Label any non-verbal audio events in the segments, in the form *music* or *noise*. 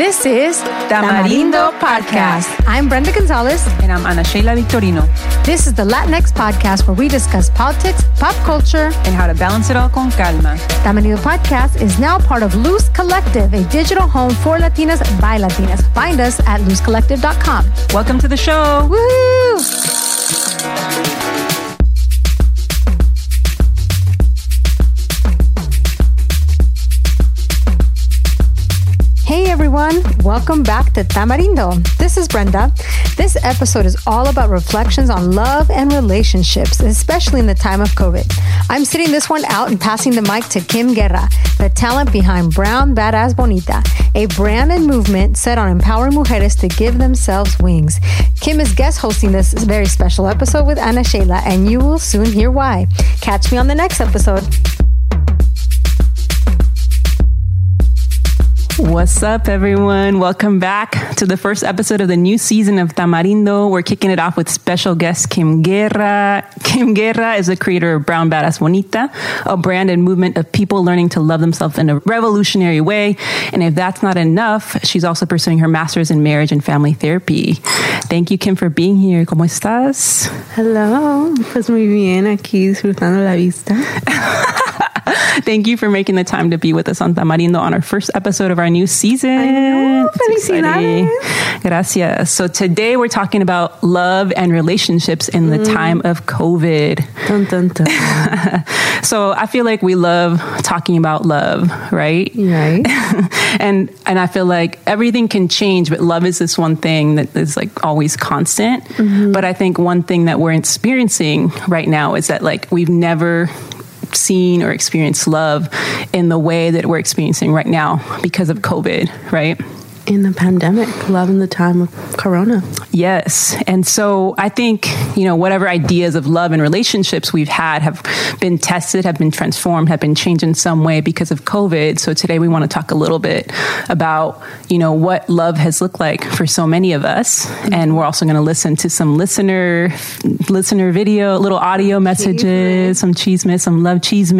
This is Tamarindo Podcast. I'm Brenda Gonzalez. And I'm Ana Sheila Victorino. This is the Latinx podcast where we discuss politics, pop culture, and how to balance it all con calma. Tamarindo Podcast is now part of Luz Collective, a digital home for Latinas by Latinas. Find us at luzcollective.com. Welcome to the show. Woo! Hey everyone, welcome back to Tamarindo. This is Brenda. This episode is all about reflections on love and relationships, especially in the time of COVID. I'm sitting this one out and passing the mic to Kim Guerra, the talent behind Brown Badass Bonita, a brand and movement set on empowering mujeres to give themselves wings. Kim is guest hosting this very special episode with Ana Sheila, and you will soon hear why. Catch me on the next episode. What's up, everyone? Welcome back to the first episode of the new season of Tamarindo. We're kicking it off with special guest Kim Guerra. Kim Guerra is the creator of Brown Badass Bonita, a brand and movement of people learning to love themselves in a revolutionary way. And if that's not enough, she's also pursuing her master's in marriage and family therapy. Thank you, Kim, for being here. ¿Cómo estás? Hello. Pues muy bien, aquí disfrutando la vista. *laughs* *laughs* Thank you for making the time to be with us on Tamarindo on our first episode of our new season. Felicidades. Gracias. So today we're talking about love and relationships in the mm. time of COVID. Dun, dun, dun. *laughs* so I feel like we love talking about love, right? Right. *laughs* and and I feel like everything can change, but love is this one thing that is like always constant. Mm-hmm. But I think one thing that we're experiencing right now is that like we've never seen or experienced love in the way that we're experiencing right now because of COVID, right? In the pandemic, love in the time of Corona. Yes. And so I think, you know, whatever ideas of love and relationships we've had have been tested, have been transformed, have been changed in some way because of COVID. So today we want to talk a little bit about, you know, what love has looked like for so many of us. Mm-hmm. And we're also going to listen to some listener, listener video, little audio messages, some cheese some love cheese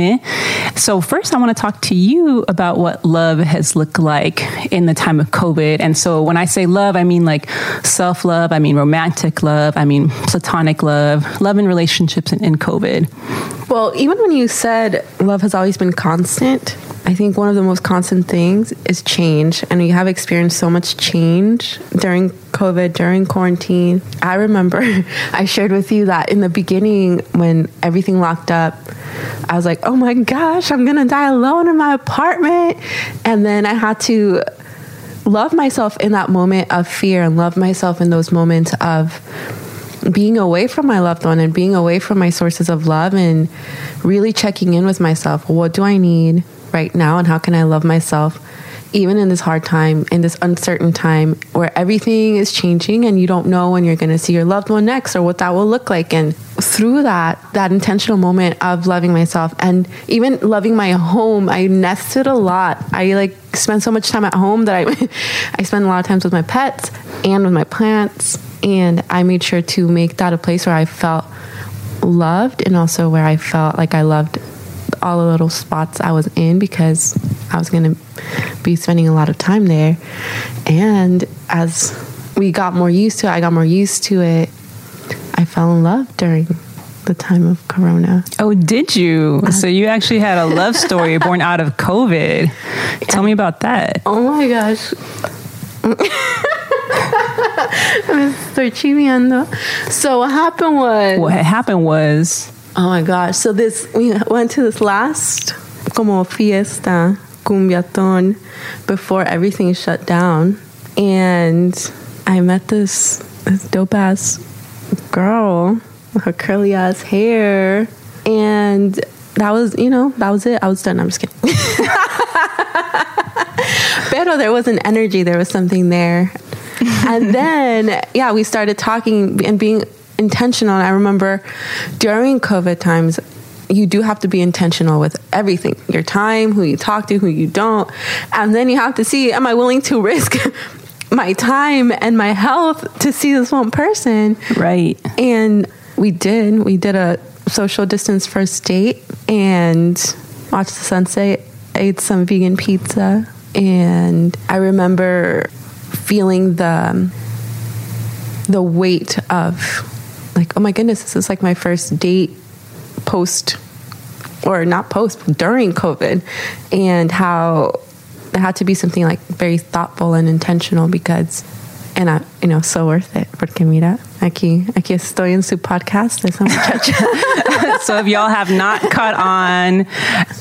So first I want to talk to you about what love has looked like in the time of COVID COVID. And so when I say love, I mean like self love, I mean romantic love, I mean platonic love, love in relationships in, in COVID. Well, even when you said love has always been constant, I think one of the most constant things is change. And we have experienced so much change during COVID, during quarantine. I remember *laughs* I shared with you that in the beginning, when everything locked up, I was like, oh my gosh, I'm gonna die alone in my apartment. And then I had to love myself in that moment of fear and love myself in those moments of being away from my loved one and being away from my sources of love and really checking in with myself. What do I need right now and how can I love myself? Even in this hard time, in this uncertain time where everything is changing and you don't know when you're going to see your loved one next or what that will look like. And through that, that intentional moment of loving myself and even loving my home, I nested a lot. I like spent so much time at home that I, *laughs* I spend a lot of times with my pets and with my plants. And I made sure to make that a place where I felt loved and also where I felt like I loved all the little spots I was in because I was going to be spending a lot of time there. And as we got more used to it, I got more used to it. I fell in love during the time of Corona. Oh, did you? Uh, so you actually had a love story *laughs* born out of COVID. Tell me about that. Oh my gosh. *laughs* estoy chiviando. So what happened was. What happened was. Oh my gosh. So this, we went to this last como fiesta cumbiaton before everything shut down. And I met this, this dope ass girl with her curly ass hair. And that was, you know, that was it. I was done. I'm just kidding. *laughs* Pero there was an energy, there was something there. and *laughs* then, yeah, we started talking and being intentional. And I remember during COVID times, you do have to be intentional with everything your time, who you talk to, who you don't. And then you have to see, am I willing to risk *laughs* my time and my health to see this one person? Right. And we did. We did a social distance first date and watched the sunset, ate some vegan pizza. and I remember feeling the the weight of like, oh my goodness, this is like my first date post or not post during COVID, and how it had to be something like very thoughtful and intentional because and I, you know, so worth it. Porque mira, aquí, aquí estoy en su podcast, esa muchacha. *laughs* so if y'all have not caught on,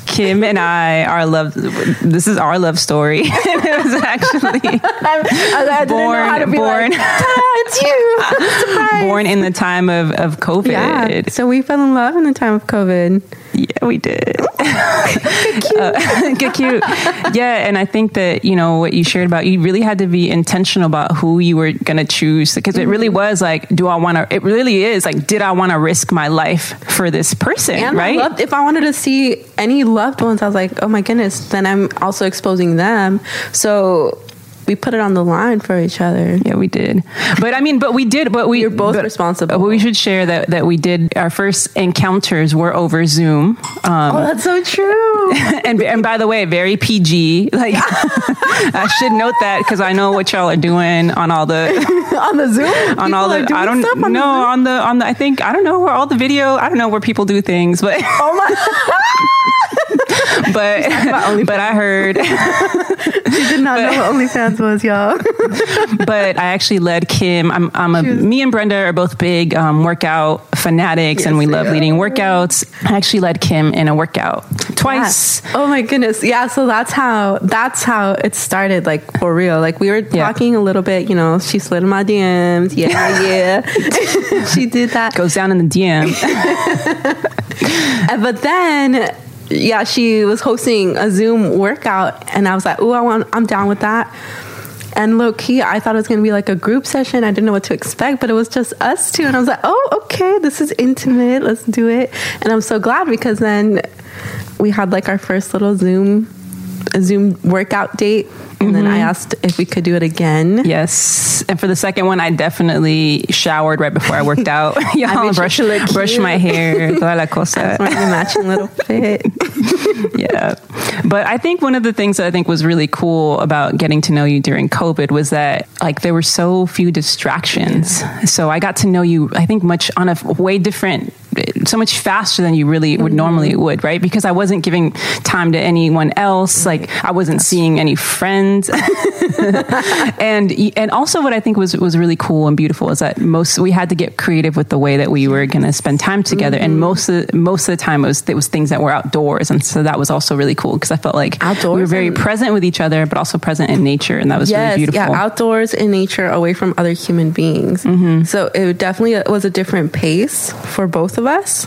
Kim and I, our love, this is our love story. *laughs* it was actually *laughs* I, I born, born, like, ah, it's you. born in the time of, of COVID. Yeah. So we fell in love in the time of COVID. Yeah, we did. *laughs* get cute. Uh, *laughs* get cute. Yeah, and I think that you know what you shared about you really had to be intentional about who you were going to choose because it really mm-hmm. was like, do I want to? It really is like, did I want to risk my life for this person? And right? I loved, if I wanted to see any loved ones, I was like, oh my goodness, then I'm also exposing them. So we put it on the line for each other. Yeah, we did. But I mean, but we did. But we are both but, responsible. We should share that that we did. Our first encounters were over Zoom. Um, oh, that's so true. *laughs* and and by the way, very PG. Like *laughs* I should note that because I know what y'all are doing on all the *laughs* on the Zoom. On all the I don't know on, on the on the I think I don't know where all the video. I don't know where people do things, but oh my. *laughs* but *laughs* but I heard *laughs* she did not but, know what OnlyFans was, y'all. but I actually led Kim. I'm, I'm a was, me and Brenda are both big um, workout fanatics, yes, and we love are. leading workouts. I actually led Kim in a workout twice. Oh my goodness, yeah. So that's how that's how it started, like for real. Like we were talking a little bit. You know, she slid in my DMs. Yeah, yeah. she did that. Goes down in the DM. but then yeah, she was hosting a Zoom workout, and I was like, "Oh, I want, I'm down with that." And low key, I thought it was going to be like a group session. I didn't know what to expect, but it was just us two, and I was like, "Oh, okay, this is intimate. Let's do it." And I'm so glad because then we had like our first little Zoom Zoom workout date and mm-hmm. then I mm-hmm. asked if we could do it again. Yes. And for the second one, I definitely showered right before I worked *laughs* out. *laughs* Y'all brush, brush my hair. *laughs* Toda la cosa. Matching little fit. yeah. But I think one of the things that I think was really cool about getting to know you during COVID was that like there were so few distractions. Yeah. So I got to know you, I think, much on a way different so much faster than you really would mm-hmm. normally would, right? Because I wasn't giving time to anyone else. Like I wasn't seeing any friends. *laughs* *laughs* and and also what I think was was really cool and beautiful is that most we had to get creative with the way that we were going to spend time together. Mm-hmm. And most of most of the time it was it was things that were outdoors, and so that was also really cool because I felt like outdoors we were very present with each other, but also present in nature, and that was yes, really beautiful. Yeah, outdoors in nature, away from other human beings. Mm-hmm. So it definitely was a different pace for both of us.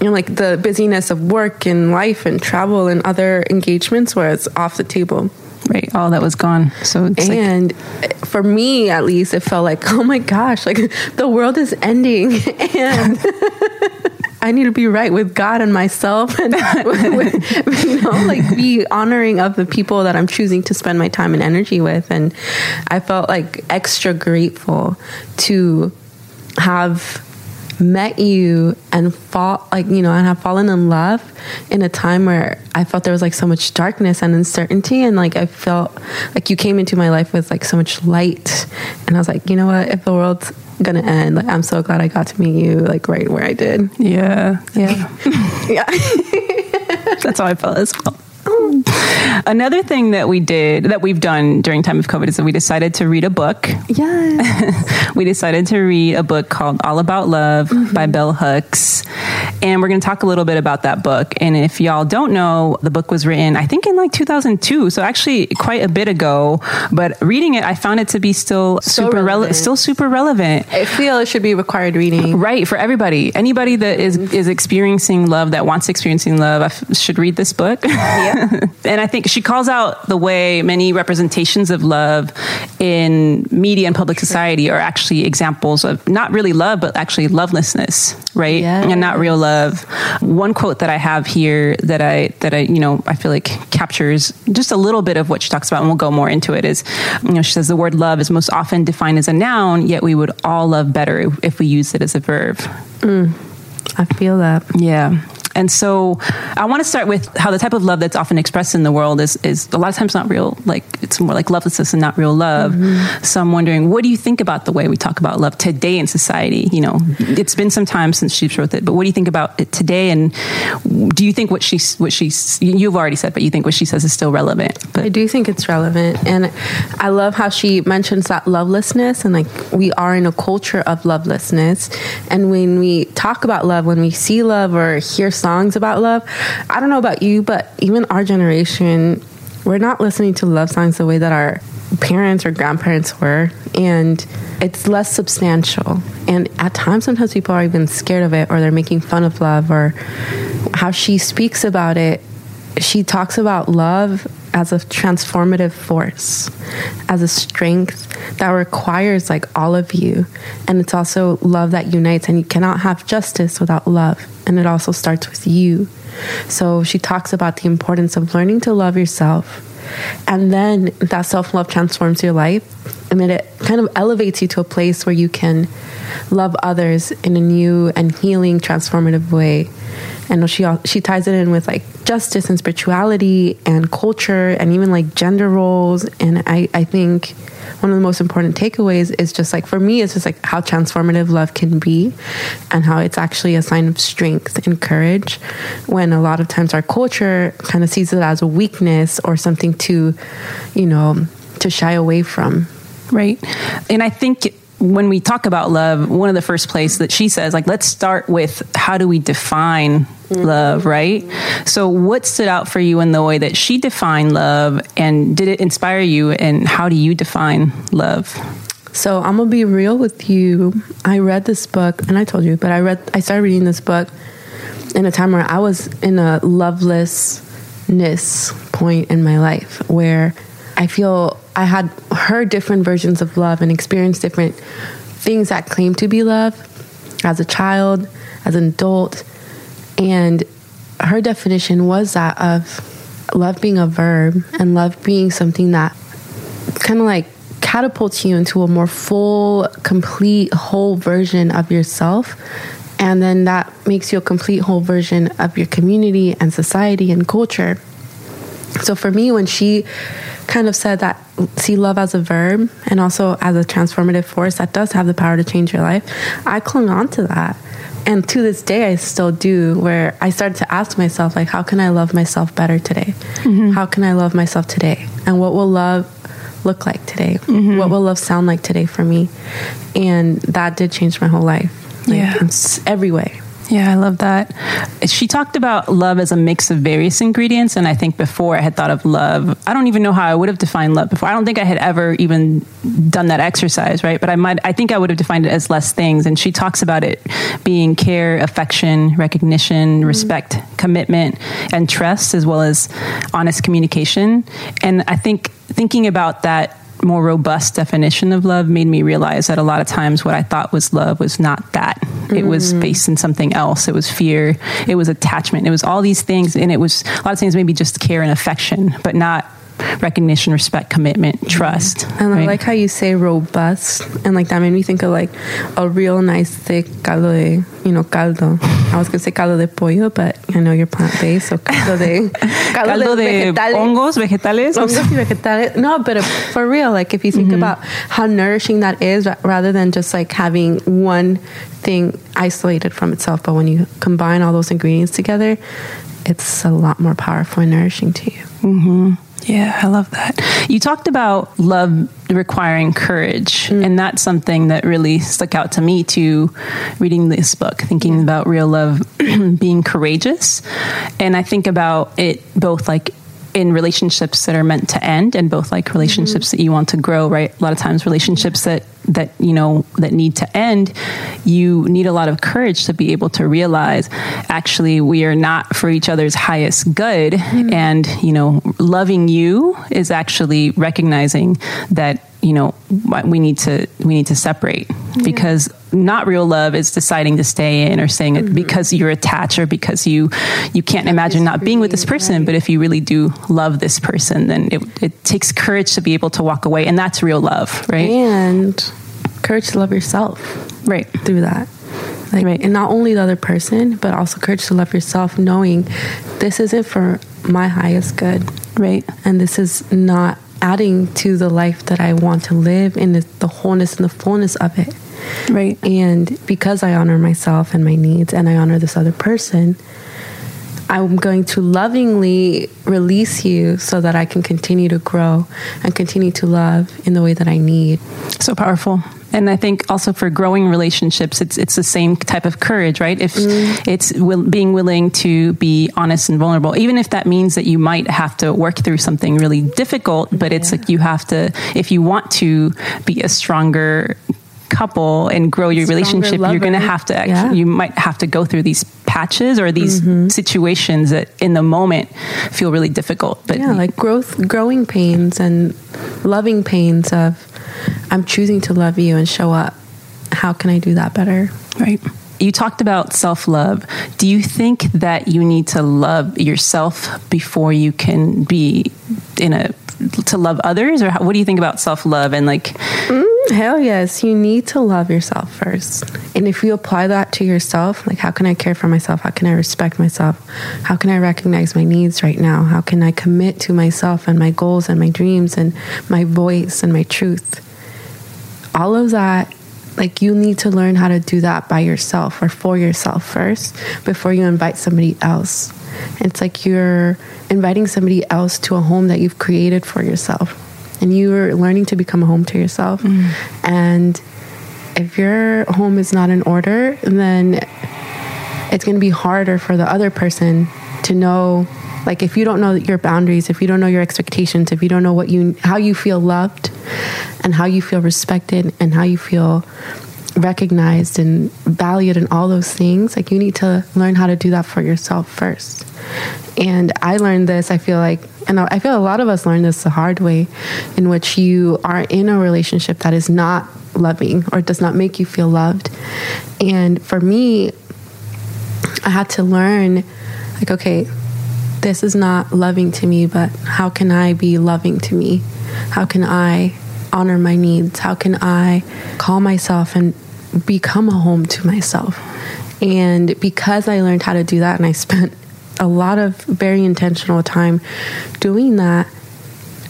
You know, like the busyness of work and life and travel and other engagements where it's off the table. Right, all that was gone. So and like- for me, at least, it felt like, *laughs* oh my gosh, like the world is ending, *laughs* and *laughs* I need to be right with God and myself, and with, you know, like be honoring of the people that I'm choosing to spend my time and energy with. And I felt like extra grateful to have met you and fall like you know and have fallen in love in a time where I felt there was like so much darkness and uncertainty and like I felt like you came into my life with like so much light. And I was like you know what? If the world's gonna end like I'm so glad I got to meet you like right where I did. Yeah yeah. *laughs* Yeah. *laughs* That's how I felt as well Another thing that we did, that we've done during time of COVID, is that we decided to read a book. Yeah. *laughs* we decided to read a book called All About Love mm-hmm. by Bell Hooks. And we're going to talk a little bit about that book. And if y'all don't know, the book was written, I think, in like 2002. So actually quite a bit ago. But reading it, I found it to be still so super relevant. still super relevant. I feel it should be required reading. Right. For everybody. Anybody that is, is experiencing love, that wants experiencing love, should read this book. Yeah. *laughs* and I think she calls out the way many representations of love in media and public society are actually examples of not really love, but actually lovelessness, right? Yes. And not real love. One quote that I have here that I that I you know I feel like captures just a little bit of what she talks about, and we'll go more into it. Is you know she says the word love is most often defined as a noun, yet we would all love better if we use it as a verb. Mm, I feel that. Yeah. And so I want to start with how the type of love that's often expressed in the world is, is a lot of times not real. Like it's more like lovelessness and not real love. Mm-hmm. So I'm wondering, what do you think about the way we talk about love today in society? You know, it's been some time since she wrote it, but what do you think about it today? And do you think what she's, what she's, you've already said, but you think what she says is still relevant? But I do think it's relevant. And I love how she mentions that lovelessness and like we are in a culture of lovelessness. And when we talk about love, when we see love or hear songs about love. I don't know about you, but even our generation, we're not listening to love songs the way that our parents or grandparents were. And it's less substantial. And at times sometimes people are even scared of it or they're making fun of love or how she speaks about it. She talks about love as a transformative force, as a strength that requires like all of you. And it's also love that unites, and you cannot have justice without love. And it also starts with you. So she talks about the importance of learning to love yourself. And then that self love transforms your life. And then it kind of elevates you to a place where you can love others in a new and healing, transformative way and she she ties it in with like justice and spirituality and culture and even like gender roles. And I I think one of the most important takeaways is just like for me it's just like how transformative love can be and how it's actually a sign of strength and courage when a lot of times our culture kind of sees it as a weakness or something to you know to shy away from. Right. And i think when we talk about love, one of the first place that she says, like, let's start with how do we define love, right? So, what stood out for you in the way that she defined love, and did it inspire you? And how do you define love? So, I'm gonna be real with you. I read this book, and I told you, but I read, I started reading this book in a time where I was in a lovelessness point in my life where I feel I had heard different versions of love and experienced different things that claim to be love as a child, as an adult. And her definition was that of love being a verb and love being something that kind of like catapults you into a more full, complete, whole version of yourself. And then that makes you a complete, whole version of your community and society and culture. So for me, when she kind of said that see love as a verb and also as a transformative force that does have the power to change your life, I clung on to that. And to this day, I still do, where I started to ask myself, like, how can I love myself better today? Mm-hmm. How can I love myself today? And what will love look like today? Mm-hmm. What will love sound like today for me? And that did change my whole life. Like, yeah. in every way. Yeah, I love that. She talked about love as a mix of various ingredients. And I think before I had thought of love, I don't even know how I would have defined love before. I don't think I had ever even done that exercise, right? But I might, I think I would have defined it as less things. And she talks about it being care, affection, recognition, mm-hmm. respect, commitment, and trust, as well as honest communication. And I think thinking about that more robust definition of love made me realize that a lot of times what I thought was love was not that. Mm. It was mm. based in something else. It was fear. It was attachment. It was all these things. And it was a lot of things maybe just care and affection, but not recognition, respect, commitment, trust. And right? I like how you say robust, and like that made me think of like a real nice thick caldo de, you know, caldo. I was gonna say caldo de pollo, but I know you're plant based, so caldo de *laughs* caldo, caldo de, de vegetales. hongos, vegetales, hongos y vegetales. No, but for real, like if you think mm-hmm. about how nourishing that is, rather than just like having one thing isolated from itself, but when you combine all those ingredients together, it's a lot more powerful and nourishing to you. Mm-hmm. Yeah, I love that. You talked about love requiring courage, mm. and that's something that really stuck out to me too, reading this book, thinking about real love *clears throat* being courageous. And I think about it both like in relationships that are meant to end and both like relationships mm-hmm. that you want to grow right a lot of times relationships that that you know that need to end you need a lot of courage to be able to realize actually we are not for each other's highest good mm-hmm. and you know loving you is actually recognizing that you know we need to we need to separate yeah. because not real love is deciding to stay in or saying mm-hmm. it because you're attached or because you you can't imagine not being with this person right. but if you really do love this person then it, it takes courage to be able to walk away and that's real love right and courage to love yourself right through that Like, Right. and not only the other person, but also courage to love yourself, knowing this isn't for my highest good. Right. And this is not adding to the life that I want to live in the, the wholeness and the fullness of it. Right. And because I honor myself and my needs and I honor this other person, I'm going to lovingly release you so that I can continue to grow and continue to love in the way that I need. So powerful. And I think also for growing relationships, it's it's the same type of courage, right? If mm. it's will, being willing to be honest and vulnerable, even if that means that you might have to work through something really difficult, but it's like you have to, if you want to be a stronger couple and grow your Stronger relationship, you're going to have to actually, Yeah. you might have to go through these patches or these mm-hmm. situations that in the moment feel really difficult. But yeah, like growth, growing pains and loving pains of I'm choosing to love you and show up. How can I do that better? Right. You talked about self love. Do you think that you need to love yourself before you can be in a to love others, or how, what do you think about self love and like? Mm, hell yes, you need to love yourself first. And if you apply that to yourself, like how can I care for myself? How can I respect myself? How can I recognize my needs right now? How can I commit to myself and my goals and my dreams and my voice and my truth? All of that, like you need to learn how to do that by yourself or for yourself first before you invite somebody else. It's like you're inviting somebody else to a home that you've created for yourself. And you're learning to become a home to yourself. Mm. And if your home is not in order, then it's going to be harder for the other person to know like if you don't know your boundaries if you don't know your expectations if you don't know what you how you feel loved and how you feel respected and how you feel recognized and valued and all those things like you need to learn how to do that for yourself first and i learned this i feel like and i feel a lot of us learn this the hard way in which you are in a relationship that is not loving or does not make you feel loved and for me I had to learn, like, okay, this is not loving to me, but how can I be loving to me? How can I honor my needs? How can I call myself and become a home to myself? And because I learned how to do that, and I spent a lot of very intentional time doing that,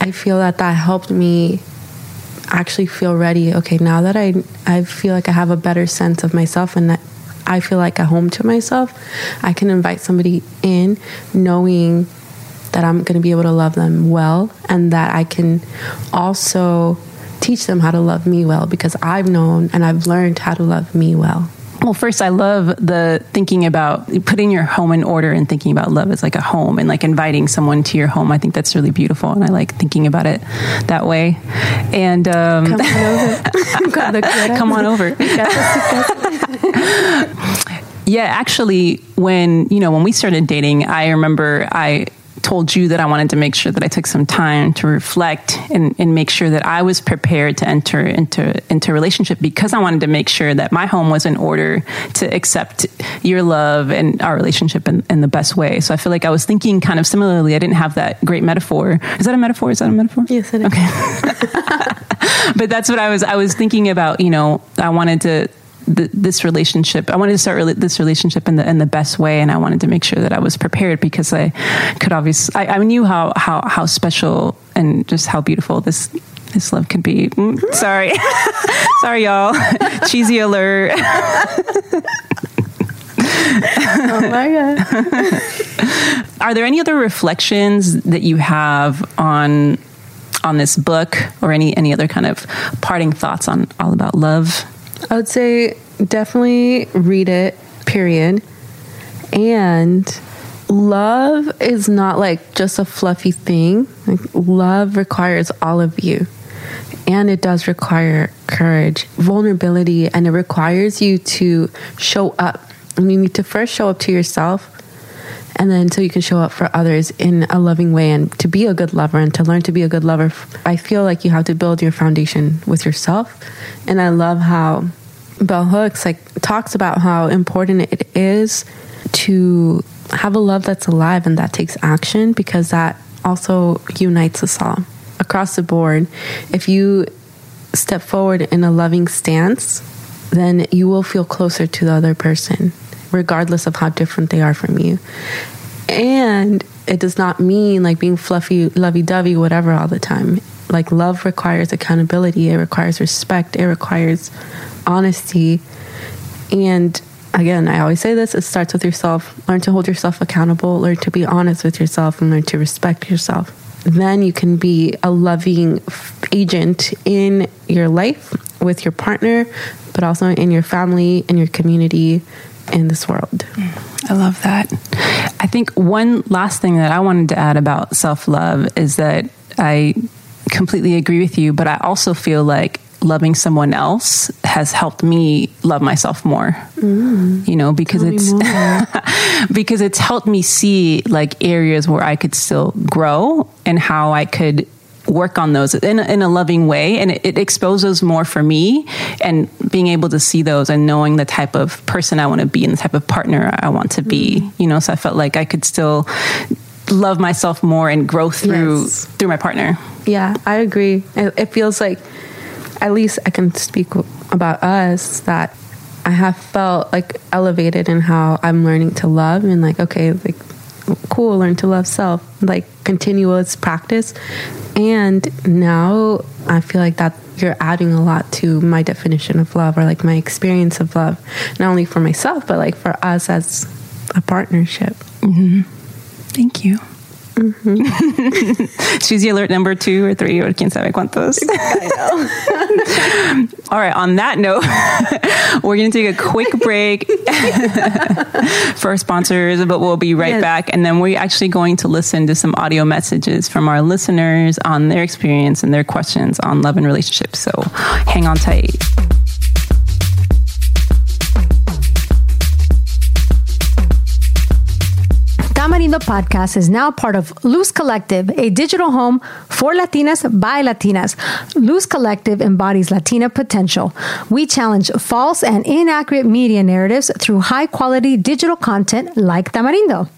I feel that that helped me actually feel ready. Okay, now that I I feel like I have a better sense of myself and that I feel like a home to myself, I can invite somebody in knowing that I'm going to be able to love them well and that I can also teach them how to love me well because I've known and I've learned how to love me well. Well, first, I love the thinking about putting your home in order and thinking about love as like a home and like inviting someone to your home. I think that's really beautiful, and I like thinking about it that way. And um, Come on over. *laughs* come on over. *laughs* Yeah, actually, when you know when we started dating, I remember I told you that I wanted to make sure that I took some time to reflect and, and make sure that I was prepared to enter into into a relationship because I wanted to make sure that my home was in order to accept your love and our relationship in, in the best way. So I feel like I was thinking kind of similarly. I didn't have that great metaphor. Is that a metaphor? Is that a metaphor? Yes, it is. Okay. *laughs* but that's what I was I was thinking about. You know, I wanted to th- this relationship. I wanted to start rela- this relationship in the in the best way, and I wanted to make sure that I was prepared because I could obviously I, I knew how how how special and just how beautiful this. This love could be. Mm, sorry, *laughs* sorry, y'all. *laughs* Cheesy alert. *laughs* Oh my God. Are there any other reflections that you have on on this book, or any any other kind of parting thoughts on all about love? I would say definitely read it, period. And love is not like just a fluffy thing. Like love requires all of you. And it does require courage, vulnerability, and it requires you to show up. And you need to first show up to yourself and then so you can show up for others in a loving way and to be a good lover and to learn to be a good lover i feel like you have to build your foundation with yourself. And i love how bell hooks like talks about how important it is to have a love that's alive and that takes action because that also unites us all across the board. If you step forward in a loving stance then you will feel closer to the other person, regardless of how different they are from you. And it does not mean like being fluffy, lovey dovey, whatever, all the time. Like, love requires accountability, it requires respect, it requires honesty. And again, I always say this it starts with yourself. Learn to hold yourself accountable, learn to be honest with yourself, and learn to respect yourself. Then you can be a loving agent in your life with your partner, but also in your family, in your community, in this world. I love that. I think one last thing that I wanted to add about self love is that I completely agree with you, but I also feel like loving someone else has helped me love myself more. Mm. You know, because Tell it's *laughs* because it's helped me see like areas where I could still grow and how I could work on those in a, in a loving way and it, it, exposes more for me and being able to see those and knowing the type of person I want to be and the type of partner I want to be mm. you know so I felt like I could still love myself more and grow through yes. through my partner yeah I agree it, it feels like at least I can speak about us that I have felt like elevated in how I'm learning to love and like okay like cool learn to love self like continuous practice. And now I feel like that you're adding a lot to my definition of love or like my experience of love not only for myself but like for us as a partnership. Mm-hmm. thank you Mm-hmm. *laughs* alert number two or three or quien sabe cuántos. *laughs* All right, on that note, *laughs* we're going to take a quick break for our sponsors, but we'll be right yes. back. And then we're actually going to listen to some audio messages from our listeners on their experience and their questions on love and relationships. So hang on tight. Tamarindo podcast is now part of Luz Collective, a digital home for Latinas by Latinas. Luz Collective embodies Latina potential. We challenge false and inaccurate media narratives through high quality digital content like Tamarindo.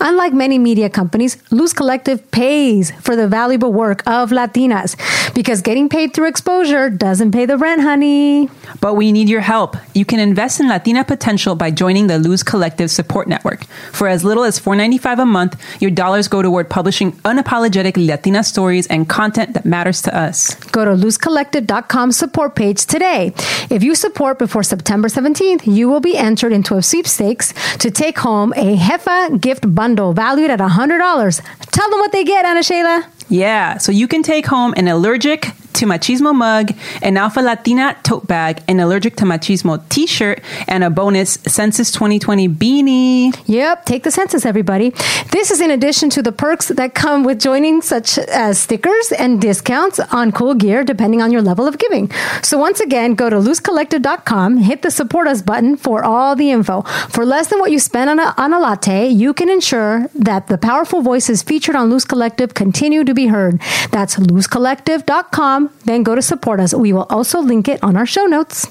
Unlike many media companies, Luz Collective pays for the valuable work of Latinas because getting paid through exposure doesn't pay the rent, honey. But we need your help. You can invest in Latina potential by joining the Luz Collective support network. For as little as $4.95 a month, your dollars go toward publishing unapologetic Latina stories and content that matters to us. Go to luzcollective.com support page today. If you support before September 17th, you will be entered into a sweepstakes to take home a Jefa gift bundle valued at $100. Tell them what they get, Ana Sheila. Yeah, so you can take home an allergic to machismo mug, an Alpha Latina tote bag, an allergic to machismo t shirt, and a bonus Census 2020 beanie. Yep, take the census, everybody. This is in addition to the perks that come with joining, such as stickers and discounts on cool gear, depending on your level of giving. So, once again, go to luzcollective.com, hit the support us button for all the info. For less than what you spend on a, on a latte, you can ensure that the powerful voices featured on Luz Collective continue to be heard. That's luzcollective.com then go to support us. We will also link it on our show notes.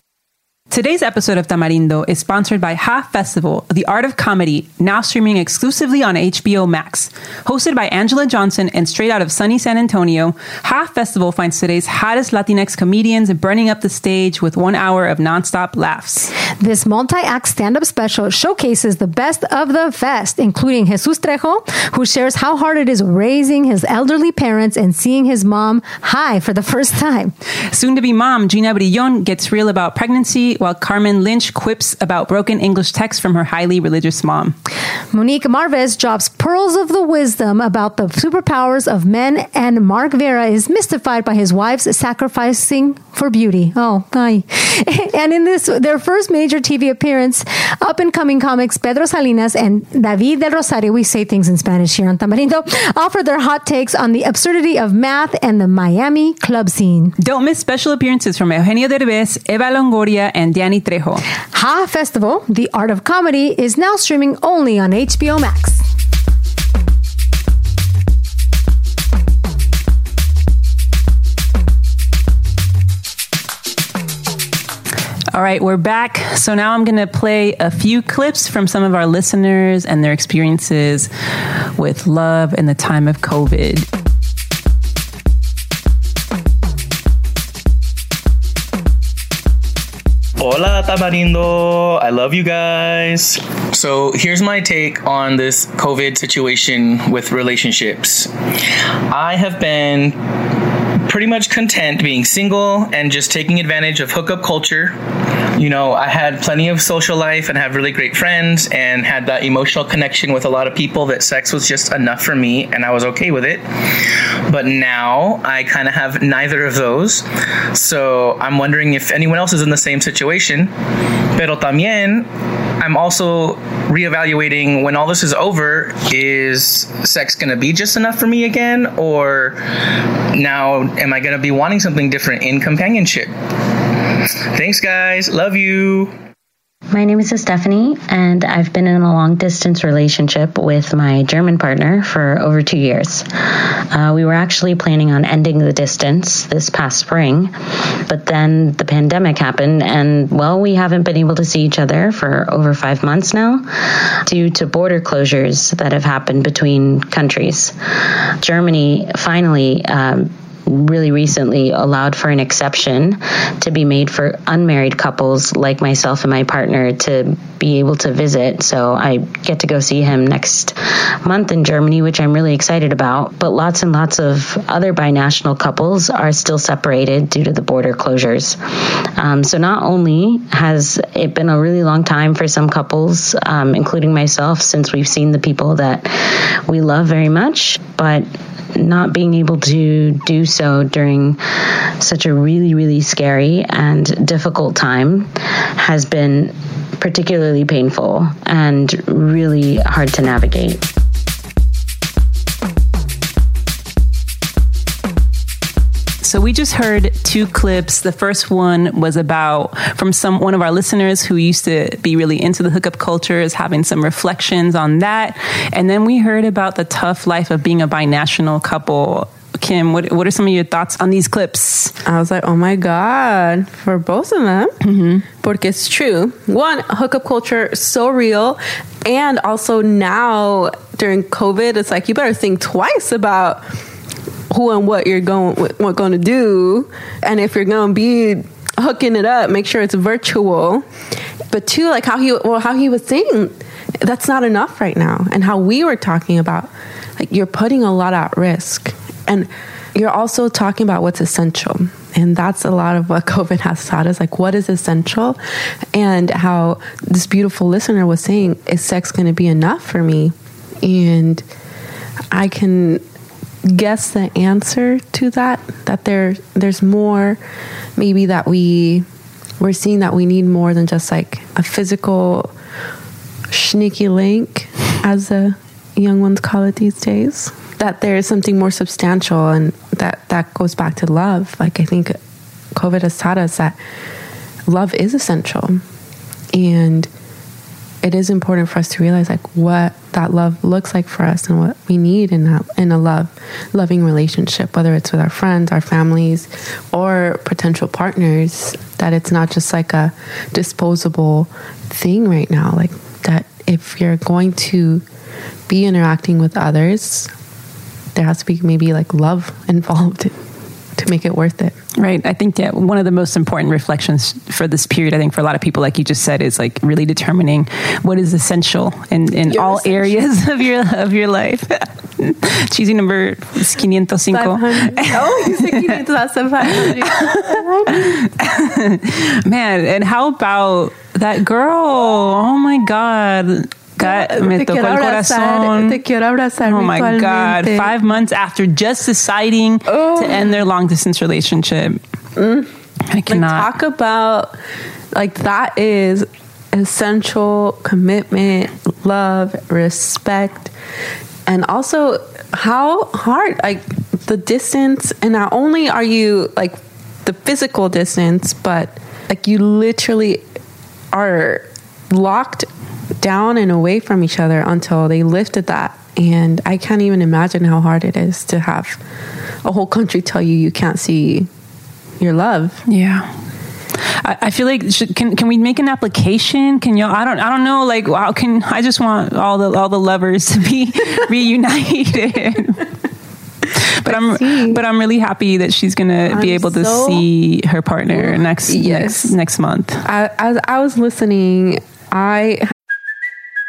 Today's episode of Tamarindo is sponsored by Ha Festival, the art of comedy, now streaming exclusively on HBO Max. Hosted by Angela Johnson and straight out of sunny San Antonio, Ha Festival finds today's hottest Latinx comedians burning up the stage with one hour of nonstop laughs. This multi act stand up special showcases the best of the best, including Jesus Trejo, who shares how hard it is raising his elderly parents and seeing his mom high for the *laughs* first time. Soon to be mom, Gina Brillon gets real about pregnancy while Carmen Lynch quips about broken English text from her highly religious mom. Monique Marvez drops pearls of the wisdom about the superpowers of men, and Mark Vera is mystified by his wife's sacrificing for beauty. Oh, hi. *laughs* and in this, their first major TV appearance, up and coming comics Pedro Salinas and David del Rosario, we say things in Spanish here on Tamarindo, offer their hot takes on the absurdity of math and the Miami club scene. Don't miss special appearances from Eugenio Derbez, Eva Longoria, and Danny Trejo. Ha Festival, The Art of Comedy, is now streaming only on HBO Max. All right, we're back. So now I'm going to play a few clips from some of our listeners and their experiences with love in the time of COVID. Hola, Tamarindo. I love you guys. So, here's my take on this COVID situation with relationships. I have been pretty much content being single and just taking advantage of hookup culture. You know, I had plenty of social life and have really great friends and had that emotional connection with a lot of people that sex was just enough for me and I was okay with it. But now I kind of have neither of those. So I'm wondering if anyone else is in the same situation. Pero también I'm also reevaluating when all this is over is sex going to be just enough for me again or now am I going to be wanting something different in companionship? Thanks guys. Love you. My name is Stephanie, and I've been in a long distance relationship with my German partner for over two years. Uh, we were actually planning on ending the distance this past spring, but then the pandemic happened, and well, we haven't been able to see each other for over five months now due to border closures that have happened between countries. Germany finally um, really recently allowed for an exception to be made for unmarried couples like myself and my partner to be able to visit. So I get to go see him next month in Germany, which I'm really excited about. But lots and lots of other binational couples are still separated due to the border closures. Um, so not only has it been a really long time for some couples, um, including myself, since we've seen the people that we love very much, but not being able to do so during such a really, really scary and difficult time has been particularly painful and really hard to navigate. So we just heard two clips. The first one was about from some one of our listeners who used to be really into the hookup culture, is having some reflections on that. And then we heard about the tough life of being a binational couple. Kim, what what are some of your thoughts on these clips? I was like, oh my God, for both of them. Mm-hmm. Porque it's true. One, hookup culture, so real. And also now during COVID, it's like you better think twice about who and what you're going what going to do, and if you're going to be hooking it up, make sure it's virtual. But two, like how he well how he was saying, that's not enough right now, and how we were talking about, like you're putting a lot at risk, and you're also talking about what's essential. And that's a lot of what *laughs* COVID has taught us like, what is essential? And how this beautiful listener was saying, is sex going to be enough for me? And I can guess the answer to that that there there's more maybe that we we're seeing that we need more than just like a physical sneaky link as the young ones call it these days that there is something more substantial and that that goes back to love. Like i think covid has taught us that love is essential. And it is important for us to realize like what that love looks like for us and what we need in that in a love loving relationship whether it's with our friends our families or potential partners that it's not just like a disposable thing right now. Like that if you're going to be interacting with others there has to be maybe like love involved *laughs* to make it worth it Right. I think yeah, one of the most important reflections for this period, I think for a lot of people, like you just said, is like really determining what is essential in, in all essential. areas *laughs* of your of your life. *laughs* Cheesy number is 505. Oh, you said 500. That's 500. Man, and how about that girl? Oh my God me tocó el corazón. Te quiero abrazar. Oh my God. Five months after just deciding oh. to end their long distance relationship. Mm. I cannot. Like, talk about, like, that is essential commitment, love, respect, and also how hard, like, the distance. And not only are you, like, the physical distance, but, like, you literally are locked down and away from each other until they lifted that. And I can't even imagine how hard it is to have a whole country tell you you can't see your love. Yeah. I, feel like should, can can we make an application? Can y'all? I don't I don't know. Like how can I just want all the all the lovers to be *laughs* reunited. *laughs* but I'm see. but I'm really happy that she's gonna be I'm able to so- see her partner next Yes. next next month. I, as I was listening, I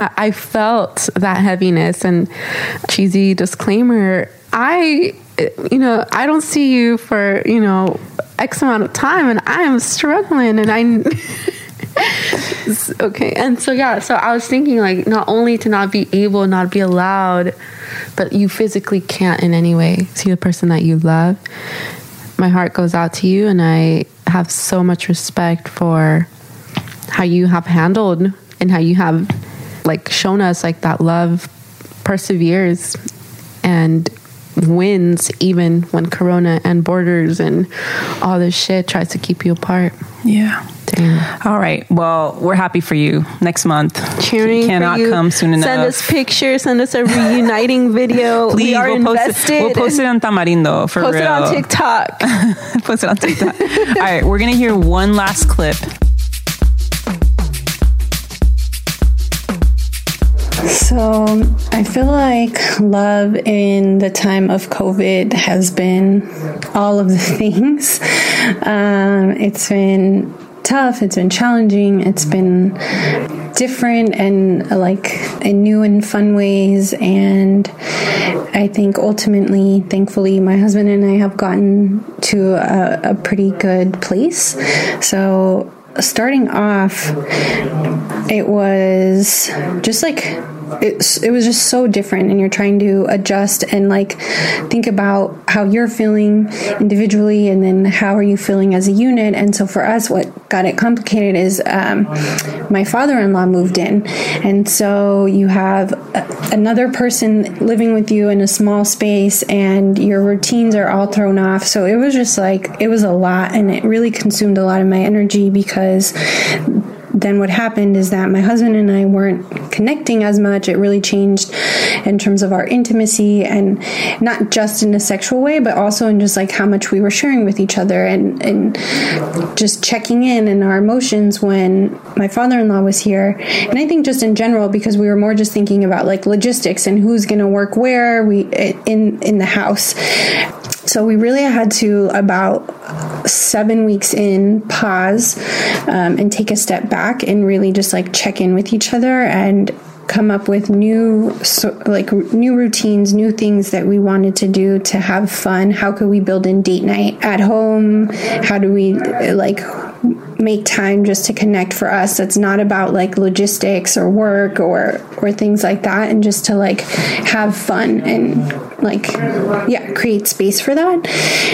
I felt that heaviness and cheesy disclaimer. I, you know, I don't see you for, you know, X amount of time and I am struggling and I, *laughs* okay. And so, yeah, so I was thinking like not only to not be able, not be allowed, but you physically can't in any way see the person that you love. My heart goes out to you and I have so much respect for how you have handled and how you have like shown us like that love perseveres and wins even when corona and borders and all this shit tries to keep you apart Yeah. Damn. All right. Well, we're happy for you next month. cheering She cannot you. come soon enough. send us pictures send us a reuniting *laughs* video Please, we are we'll post, invested it, we'll post it on Tamarindo for Post real. it on tiktok *laughs* post it on TikTok. All right, we're gonna hear one last clip. So I feel like love in the time of COVID has been all of the *laughs* things. Um, it's been tough, it's been challenging, it's been different and like in new and fun ways. And I think ultimately, thankfully, my husband and I have gotten to a, a pretty good place. So starting off, it was just like it's, it was just so different and you're trying to adjust and like think about how you're feeling individually and then how are you feeling as a unit. And so for us what got it complicated is um, my father-in-law moved in. And so you have a, another person living with you in a small space and your routines are all thrown off. So it was just like it was a lot and it really consumed a lot of my energy because then what happened is that my husband and I weren't connecting as much. It really changed in terms of our intimacy and not just in a sexual way, but also in just like how much we were sharing with each other and, and just checking in and our emotions when my father in law was here. And I think just in general, because we were more just thinking about like logistics and who's going to work where we in in the house. So we really had to about seven weeks in pause um, and take a step back and really just like check in with each other and come up with new so, like new routines new things that we wanted to do to have fun. How could we build in date night at home? How do we like make time just to connect for us that's not about like logistics or work or or things like that and just to like have fun and like yeah create space for that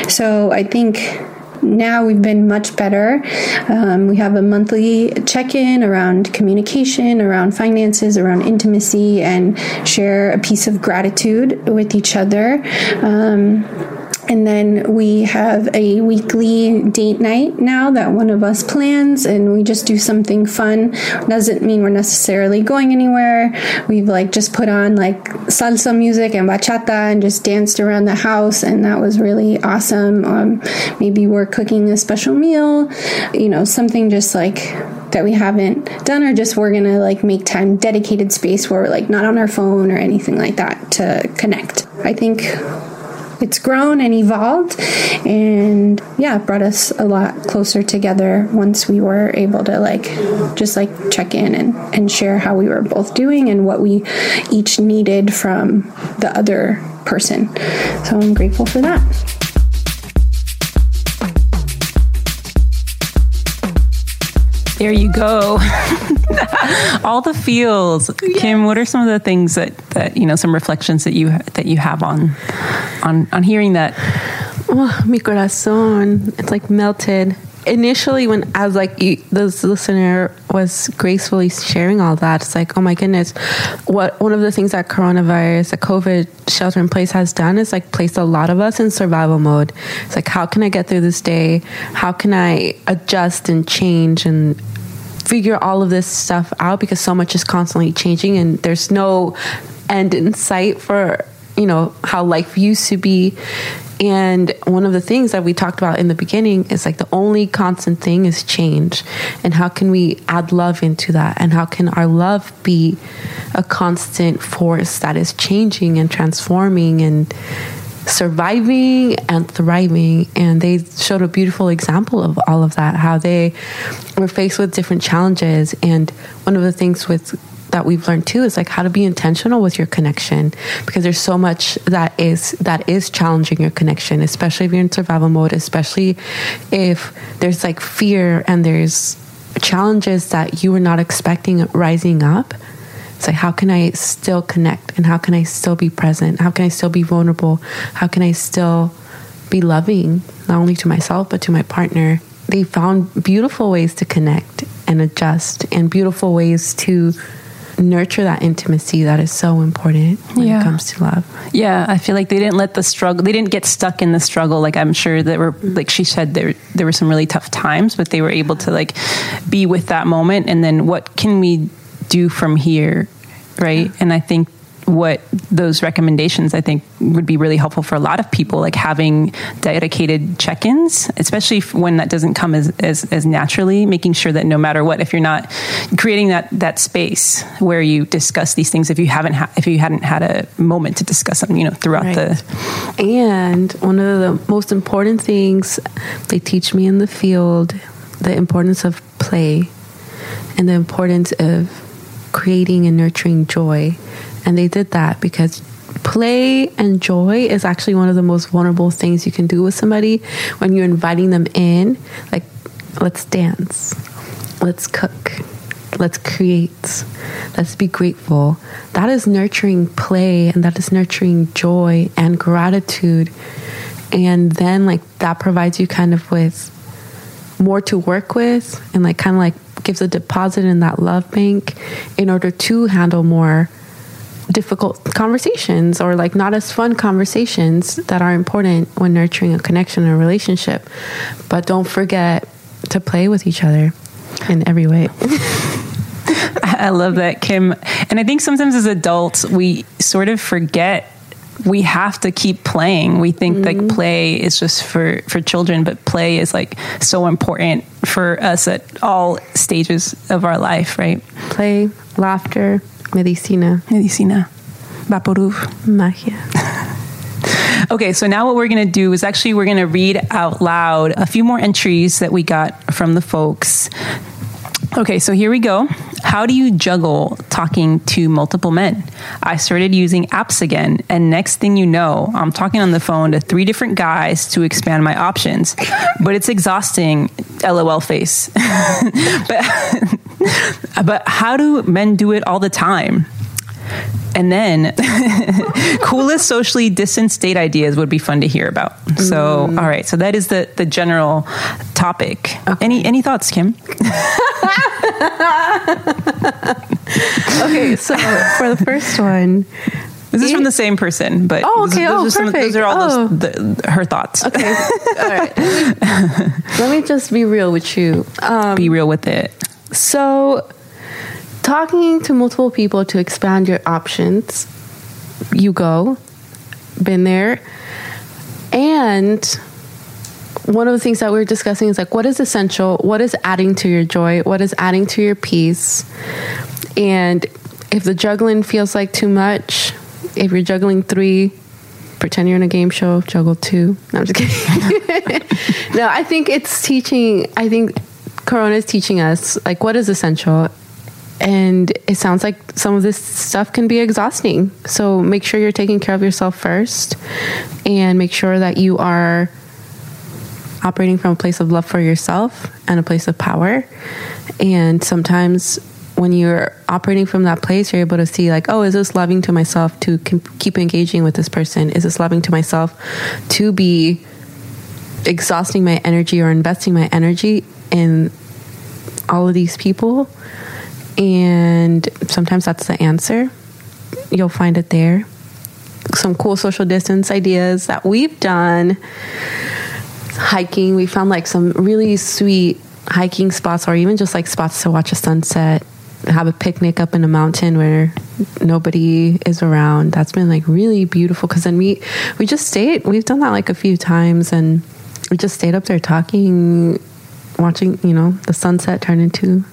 so i think now we've been much better. Um, we have a monthly check in around communication, around finances, around intimacy, and share a piece of gratitude with each other. Um, and then we have a weekly date night now that one of us plans, and we just do something fun. Doesn't mean we're necessarily going anywhere. We've like just put on like salsa music and bachata and just danced around the house, and that was really awesome. Um, maybe we're cooking a special meal, you know, something just like that we haven't done, or just we're gonna like make time, dedicated space where we're like not on our phone or anything like that to connect. I think it's grown and evolved and yeah brought us a lot closer together once we were able to like just like check in and, and share how we were both doing and what we each needed from the other person so i'm grateful for that There you go. *laughs* *laughs* All the feels. Kim, what are some of the things that, that you know, some reflections that you that you have on on on hearing that? oh, mi corazón. It's like melted. Initially when I was like this listener was gracefully sharing all that it's like oh my goodness. What one of the things that coronavirus the covid shelter in place has done is like placed a lot of us in survival mode. It's like how can i get through this day? How can i adjust and change and figure all of this stuff out because so much is constantly changing and there's no end in sight for you know how life used to be and one of the things that we talked about in the beginning is like the only constant thing is change. And how can we add love into that? And how can our love be a constant force that is changing and transforming and surviving and thriving. And they showed a beautiful example of all of that, how they were faced with different challenges. And one of the things with that we've learned too is like how to be intentional with your connection because there's so much that is that is challenging your connection especially if you're in survival mode especially if there's like fear and there's challenges that you were not expecting rising up it's like how can i still connect and how can i still be present how can i still be vulnerable how can i still be loving not only to myself but to my partner they found beautiful ways to connect and adjust and beautiful ways to nurture that intimacy that is so important when Yeah. it comes to love. Yeah, I feel like they didn't let the struggle. They didn't get stuck in the struggle. Like I'm sure there were, like she said, there there were some really tough times, but they were able to like be with that moment, and then what can we do from here, right? And I think what those recommendations I think would be really helpful for a lot of people, like having dedicated check-ins, especially when that doesn't come as, as as naturally. Making sure that no matter what, if you're not creating that that space where you discuss these things, if you haven't ha- if you hadn't had a moment to discuss them, you know, throughout Right. the And one of the most important things they teach me in the field the importance of play and the importance of creating and nurturing joy. And they did that because play and joy is actually one of the most vulnerable things you can do with somebody when you're inviting them in. Like, let's dance, let's cook, let's create, let's be grateful. That is nurturing play and that is nurturing joy and gratitude. And then, like, that provides you kind of with more to work with and, like, kind of like gives a deposit in that love bank in order to handle more difficult conversations or like not as fun conversations that are important when nurturing a connection or relationship. But don't forget to play with each other in every way. *laughs* I love that, Kim. And I think sometimes as adults, we sort of forget we have to keep playing. We think like mm-hmm. play is just for for children, but play is like so important for us at all stages of our life, right? Play, laughter, medicina, Medicina, Vaporub. magia. *laughs* Okay, so now what we're going to do is actually we're going to read out loud a few more entries that we got from the folks. Okay, so here we go. How do you juggle talking to multiple men? I started using apps again, and next thing you know, I'm talking on the phone to three different guys to expand my options. But it's exhausting, lol face. *laughs* but, *laughs* but how do men do it all the time? And then, *laughs* coolest socially distanced date ideas would be fun to hear about. So, all right. So that is the the general topic. Any any thoughts, Kim? *laughs* Okay, so *laughs* for the first one, This is from the same person, but Oh, okay. Those, Oh, are some- perfect. those are all Oh. those, the, her thoughts. okay, all right. Let me just be real with you. Um, Be real with it. So, talking to multiple people to expand your options, you go, been there. And one of the things that we are discussing is like, what is essential? What is adding to your joy? What is adding to your peace? And if the juggling feels like too much, if you're juggling three, pretend you're in a game show, juggle two. No, I'm just kidding. *laughs* no, I think it's teaching, I think Corona is teaching us like what is essential. And it sounds like some of this stuff can be exhausting. So make sure you're taking care of yourself first and make sure that you are operating from a place of love for yourself and a place of power. And sometimes when you're operating from that place, you're able to see, like, oh, is this loving to myself to keep engaging with this person? Is this loving to myself to be exhausting my energy or investing my energy in all of these people. And sometimes that's the answer. You'll find it there. Some cool social distance ideas that we've done. Hiking, we found like some really sweet hiking spots or even just like spots to watch a sunset have a picnic up in a mountain where nobody is around that's been like really beautiful because then we we just stayed we've done that like a few times and we just stayed up there talking watching you know the sunset turn into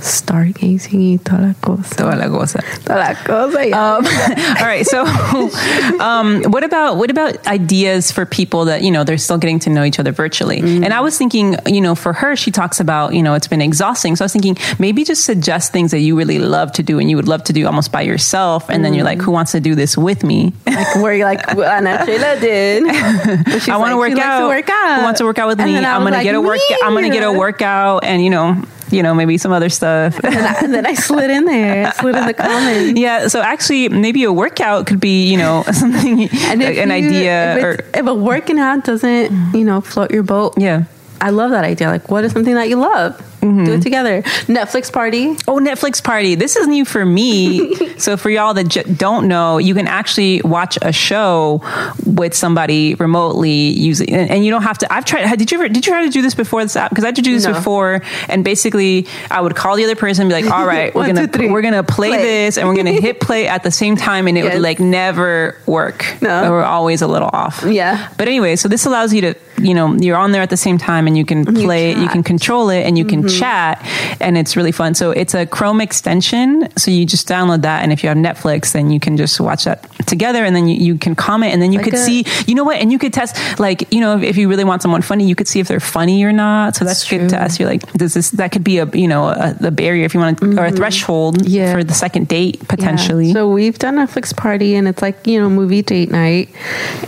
stargazing y toda la cosa. Toda la cosa. Toda la cosa. Yeah. Um, *laughs* all right. So, *laughs* um, what about what about ideas for people that you know they're still getting to know each other virtually? Mm. And I was thinking, you know, for her, she talks about you know it's been exhausting. So I was thinking maybe just suggest things that you really love to do and you would love to do almost by yourself, and then you're like, who wants to do this with me? like where you're like Ana Sheila did. *laughs* I want to like, work out. to work out. Who wants to work out with And me? I'm gonna like, get a work. I'm gonna get a workout, and you know, you know, maybe some other stuff. and, then I, and then I slid in there, I slid in the *laughs* comments. yeah. So actually, maybe a workout could be, you know, *laughs* something, an you- idea, if, or if a working out doesn't, you know, float your boat, yeah. I love that idea. Like, what is something that you love? Mm-hmm. Do it together. Netflix party. Oh, Netflix party. This is new for me. *laughs* so, for y'all that j- don't know, you can actually watch a show with somebody remotely using, and, and you don't have to. I've tried. Did you ever? Did you try to do this before this app? Because I had to do this No. before, and basically, I would call the other person and be like, "All right, *laughs* we're One, gonna two, we're gonna play, Play. this, and we're gonna hit *laughs* play at the same time, and it Yes. would like never work. No. we we're always a little off. Yeah. But anyway, so this allows you to, you know, you're on there at the same time, and you can play, you, chat. can control it, and you can Mm-hmm. chat, and it's really fun. So it's a Chrome extension. So you just download that, and if you have Netflix, then you can just watch that together, and then you, you can comment, and then you Like could a- see, you know what, and you could test, like, you know, if, if you really want someone funny, you could see if they're funny or not. So that's, That's good to true. ask. You're like, does this that could be a you know a, the barrier if you want to, or a mm-hmm. threshold Yeah. for the second date Yeah. potentially. So we've done Netflix party and it's like, you know, movie date night.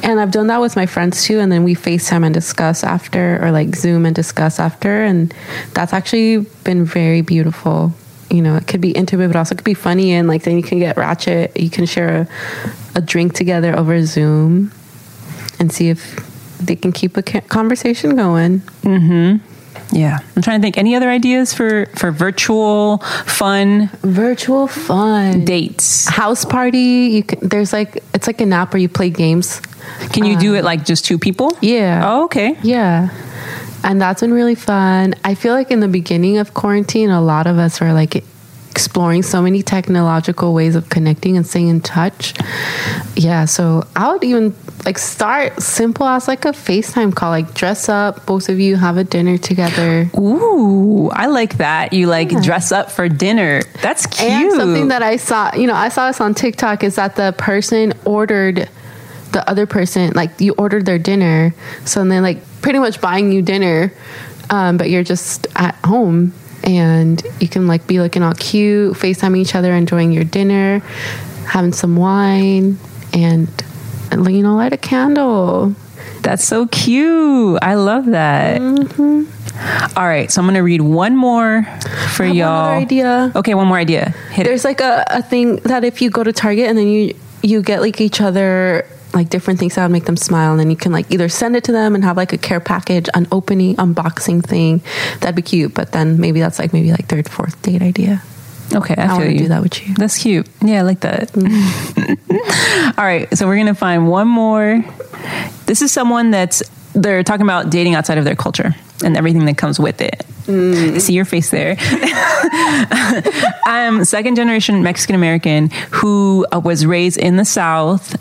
And I've done that with my friends too. And then we FaceTime and discuss after or like Zoom and discuss after. And that's actually been very beautiful. You know, it could be intimate, but also it could be funny. And like then you can get ratchet. You can share a, a drink together over Zoom and see if they can keep a conversation going. Mm-hmm. Yeah, I'm trying to think. Any other ideas for for virtual fun Virtual fun. dates? House party. You can, there's like, it's like an app where you play games. Can you do it like just two people? Yeah. Oh, okay. Yeah. And that's been really fun. I feel like in the beginning of quarantine, a lot of us were like exploring so many technological ways of connecting and staying in touch. Yeah. So I would even like start simple as like a FaceTime call, like dress up, both of you have a dinner together. Ooh, I like that. You like dress up for dinner. That's cute. And something that I saw, you know, I saw this on TikTok is that the person ordered the other person, like you ordered their dinner. So then, like, pretty much buying you dinner, um, but you're just at home and you can, like, be looking all cute, FaceTime each other, enjoying your dinner, having some wine, and, you know, light a candle. That's so cute. I love that. All right, so I'm gonna read one more for y'all. idea. Okay, one more idea. Hit There's like a, a thing that if you go to Target and then you you get like each other like different things that would make them smile and then you can like either send it to them and have like a care package, an opening, unboxing thing. That'd be cute. But then maybe that's like maybe like third, fourth date idea. Okay, I, I want to do that with you. That's cute. Yeah, I like that. *laughs* All right, so we're gonna find one more. This is someone that's they're talking about dating outside of their culture and everything that comes with it. I see your face there. *laughs* I'm second generation Mexican American who uh, was raised in the South,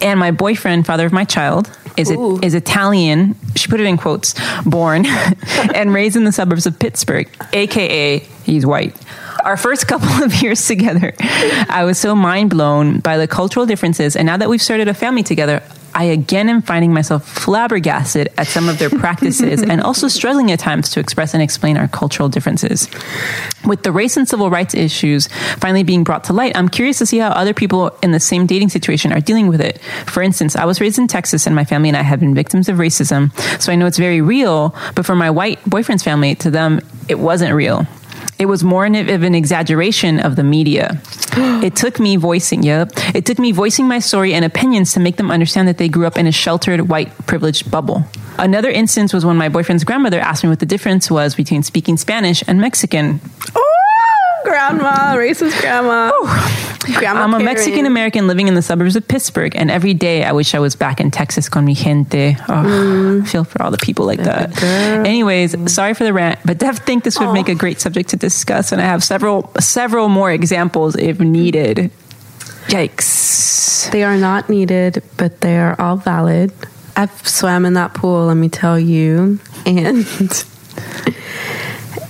and my boyfriend, father of my child, is it, is Italian. She put it in quotes. Born *laughs* and raised in the suburbs of Pittsburgh, aka he's white. Our first couple of years together, I was so mind blown by the cultural differences, and now that we've started a family together. I again am finding myself flabbergasted at some of their practices and also *laughs* struggling at times to express and explain our cultural differences. With the race and civil rights issues finally being brought to light, I'm curious to see how other people in the same dating situation are dealing with it. For instance, I was raised in Texas and my family and I have been victims of racism, so I know it's very real, but for my white boyfriend's family, to them, it wasn't real. It was more of an exaggeration of the media. *gasps* it took me voicing, yep, it took me voicing my story and opinions to make them understand that they grew up in a sheltered, white, privileged bubble. Another instance was when my boyfriend's grandmother asked me what the difference was between speaking Spanish and Mexican. Oh, grandma, racist grandma. Grandma I'm a Karen. Mexican American living in the suburbs of Pittsburgh, and every day I wish I was back in Texas con mi gente. Oh, I feel for all the people like that. Anyways, sorry for the rant, but Dev think this would make a great subject to discuss, and I have several several more examples if needed. Yikes! They are not needed, but they are all valid. I've swam in that pool, let me tell you. And *laughs*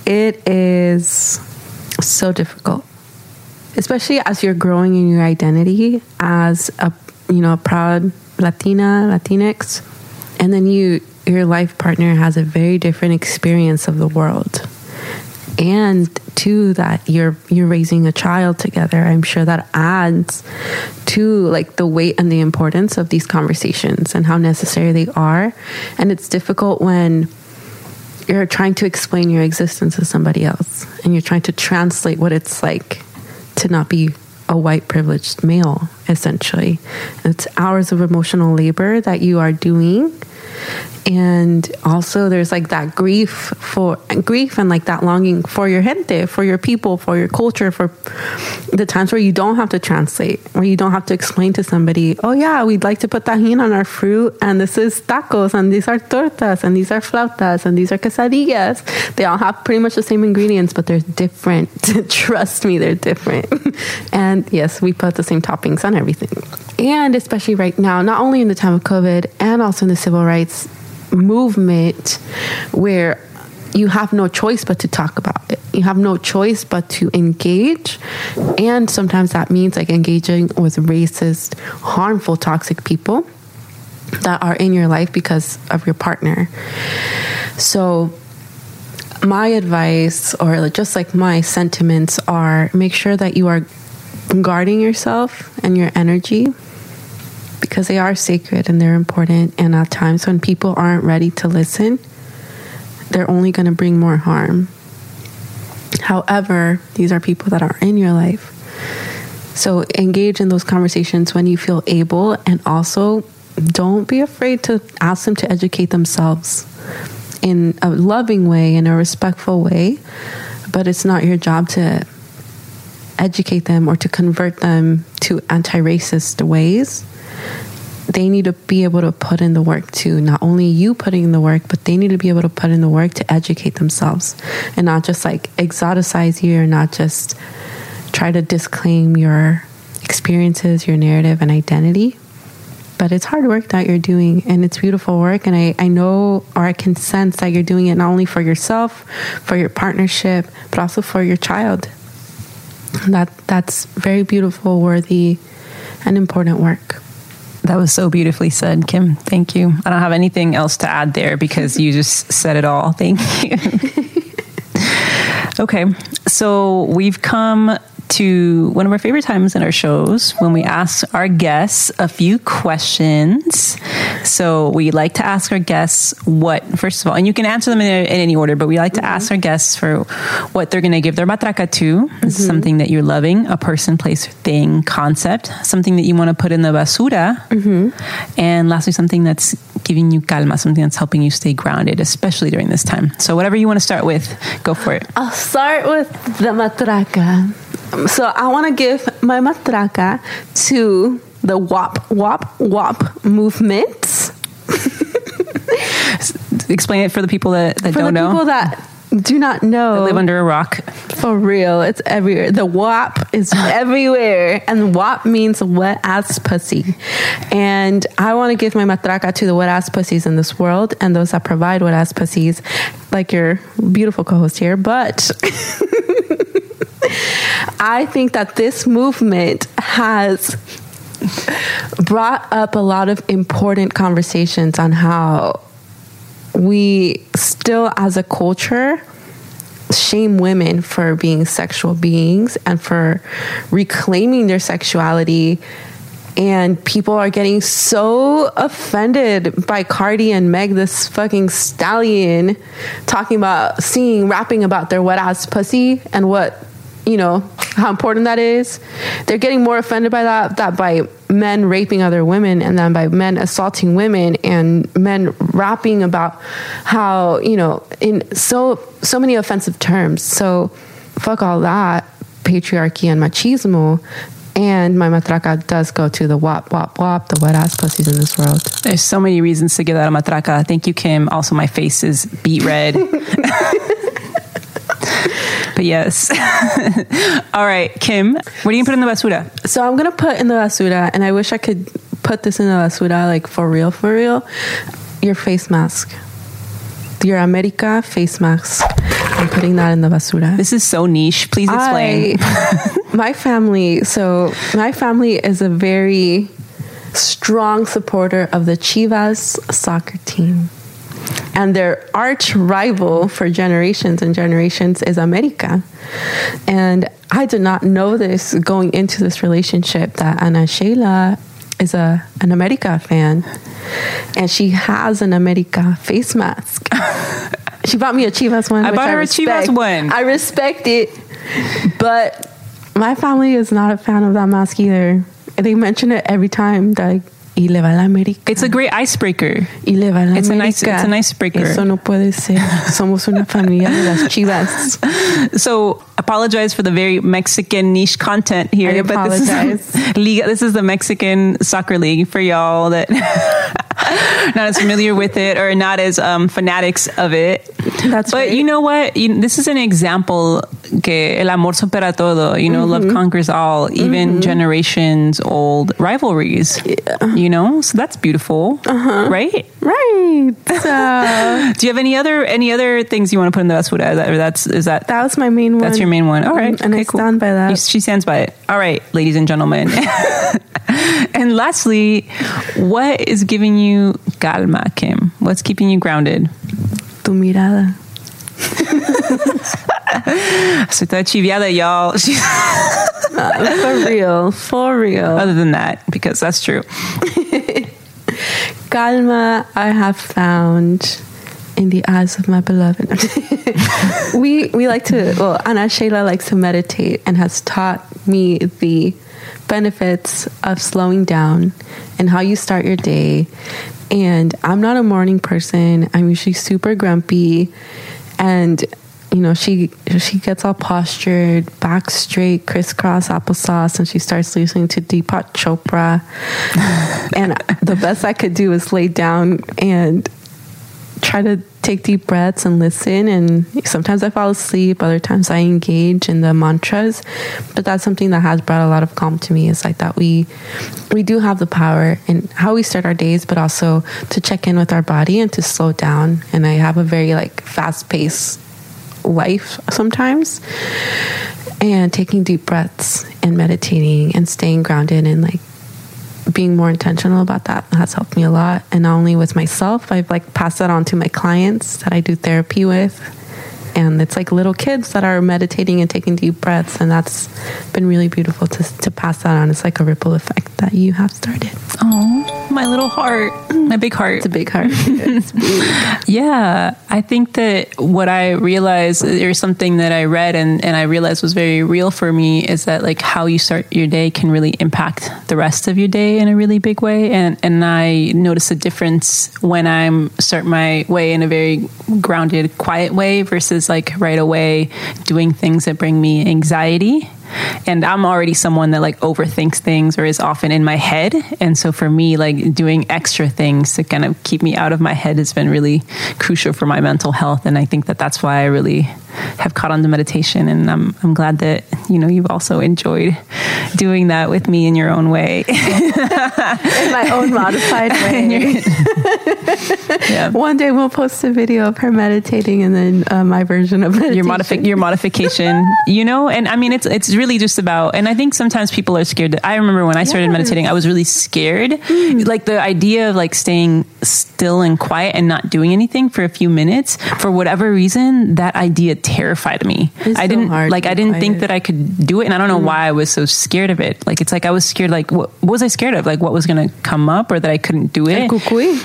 it is so difficult. Especially as you're growing in your identity as a you know, a proud Latina, Latinx. And then you your life partner has a very different experience of the world. And two, that you're you're raising a child together. I'm sure that adds to like the weight and the importance of these conversations and how necessary they are. And it's difficult when you're trying to explain your existence to somebody else and you're trying to translate what it's like to not be a white privileged male essentially. It's hours of emotional labor that you are doing and also there's like that grief for grief and like that longing for your gente for your people for your culture for the times where you don't have to translate where you don't have to explain to somebody oh yeah we'd like to put tajin on our fruit and this is tacos and these are tortas and these are flautas and these are quesadillas. They all have pretty much the same ingredients but they're different. *laughs* Trust me they're different. *laughs* And yes we put the same toppings on everything. And especially right now not only in the time of covid and also in the civil rights movement where you have no choice but to talk about it. You have no choice but to engage. And sometimes that means like engaging with racist, harmful, toxic people that are in your life because of your partner. So, my advice, or just like my sentiments, are make sure that you are guarding yourself and your energy because they are sacred and they're important. And at times when people aren't ready to listen, they're only going to bring more harm. However, these are people that are in your life. So engage in those conversations when you feel able, and also don't be afraid to ask them to educate themselves in a loving way, in a respectful way. But it's not your job to educate them or to convert them to anti racist ways they need to be able to put in the work too. Not only you putting in the work, but they need to be able to put in the work to educate themselves and not just like exoticize you or not just try to disclaim your experiences, your narrative, and identity. But it's hard work that you're doing and it's beautiful work. And I, I know or I can sense that you're doing it not only for yourself, for your partnership, but also for your child. That that's very beautiful, worthy, and important work. That was so beautifully said, Kim. Thank you. I don't have anything else to add there because you just said it all. Thank you. *laughs* okay, so we've come to one of our favorite times in our shows when we ask our guests a few questions. So we like to ask our guests what, first of all, and you can answer them in, in any order, but we like to mm-hmm. ask our guests for what they're going to give their matraca to. Mm-hmm. Something that you're loving, a person, place, thing, concept, something that you want to put in the basura. Mm-hmm. And lastly, something that's giving you calma, something that's helping you stay grounded, especially during this time. So whatever you want to start with, go for it. I'll start with the matraca. So I want to give my matraca to the WAP, WAP, WAP movement. *laughs* Explain it for the people that, that for don't the know. people that do not know. They live under a rock. For real, it's everywhere. The WAP is *laughs* everywhere, and WAP means wet ass pussy. And I want to give my matraca to the wet ass pussies in this world and those that provide wet ass pussies, like your beautiful co-host here. But *laughs* I think that this movement has brought up a lot of important conversations on how we still, as a culture, shame women for being sexual beings and for reclaiming their sexuality. And people are getting so offended by Cardi and Meg, this fucking stallion, talking about seeing rapping about their wet ass pussy and what you know how important that is. They're getting more offended by that that by men raping other women and then by men assaulting women and men rapping about how you know in so so many offensive terms. So fuck all that patriarchy and machismo. And my matraca does go to the WAP, WAP, WAP, the wet ass pussies in this world. There's so many reasons to give that a matraca. Thank you, Kim. Also, my face is beet red. *laughs* *laughs* but yes. *laughs* All right, Kim, what are you gonna put in the basura? So I'm gonna put in the basura, and I wish I could put this in the basura, like for real, for real. Your face mask, your America face mask. I'm putting that in the basura. This is so niche. Please explain. I, *laughs* my family, so my family is a very strong supporter of the Chivas soccer team. And their arch rival for generations and generations is America. And I did not know this going into this relationship that Ana Sheila is a an America fan, and she has an America face mask. she bought me a Chivas one. I bought her a respect. Chivas one. I respect it, but my family is not a fan of that mask either. They mention it every time. Like, y le va la América. It's a great icebreaker. Y le va la It's a nice- América. it's an icebreaker. Eso no puede ser. Somos una familia de las Chivas. *laughs* So apologize for the very Mexican niche content here, I but this apologize. is *laughs* Liga. This is the Mexican soccer league for y'all that *laughs* *laughs* not as familiar with it or not as um, fanatics of it. That's but right. you know what? You, this is an example que el amor supera todo. You know, Mm-hmm. love conquers all, even generations old rivalries. You know, so that's beautiful, Uh-huh. right? Right. *laughs* So Do you have any other any other things you want to put in the best that, or that's is that that was my main one. that's your main one. All right. Mm, and I Okay, cool. stand by that. She stands by it. All right, ladies and gentlemen. *laughs* and lastly, what is giving you calma, Kim? What's keeping you grounded? Tu mirada. *laughs* Toda chiviada, y'all. She- uh, For real. For real. Other than that, because that's true. Calma, I have found in the eyes of my beloved. *laughs* we we like to. Well, Ana Sheila likes to meditate and has taught me the benefits of slowing down and how you start your day. And I'm not a morning person. I'm usually super grumpy, and you know she she gets all postured, back straight, crisscross applesauce, and she starts listening to Deepak Chopra. *laughs* and the best I could do is lay down and try to take deep breaths and listen. And sometimes I fall asleep, other times I engage in the mantras. But that's something that has brought a lot of calm to me. Is like that we we do have the power in how we start our days, but also to check in with our body and to slow down. And I have a very like fast paced life sometimes and taking deep breaths and meditating and staying grounded and like being more intentional about that. Has helped me a lot. And not only with myself i've like passed that on to my clients that i do therapy with and it's like little kids that are meditating and taking deep breaths and that's been really beautiful to, to pass that on it's like a ripple effect that you have started Oh, my little heart, my big heart. it's a big heart *laughs* Yeah, I think that what I realized, there's something that I read and, and I realized was very real for me is that like how you start your day can really impact the rest of your day in a really big way. And, and I notice a difference when I'm start my way in a very grounded, quiet way versus like right away doing things that bring me anxiety and I'm already someone that like overthinks things or is often in my head. And so for me, like doing extra things to kind of keep me out of my head has been really crucial for my mental health. And I think that that's why I really have caught on to meditation. And I'm, I'm glad that, you know, you've also enjoyed doing that with me in your own way. *laughs* in my own modified *laughs* way *laughs* yeah. one day we'll post a video of her meditating and then uh, my version of meditation. your modifi- your modification you know and i mean it's it's really just about and i think sometimes people are scared That, i remember when i started meditating i was really scared like the idea of like staying still and quiet and not doing anything for a few minutes for whatever reason that idea terrified me. It's I didn't hard like I didn't think that I could do it and I don't know why I was so scared of it. Like it's like I was scared like what, what was I scared of? Like what was going to come up or that I couldn't do it.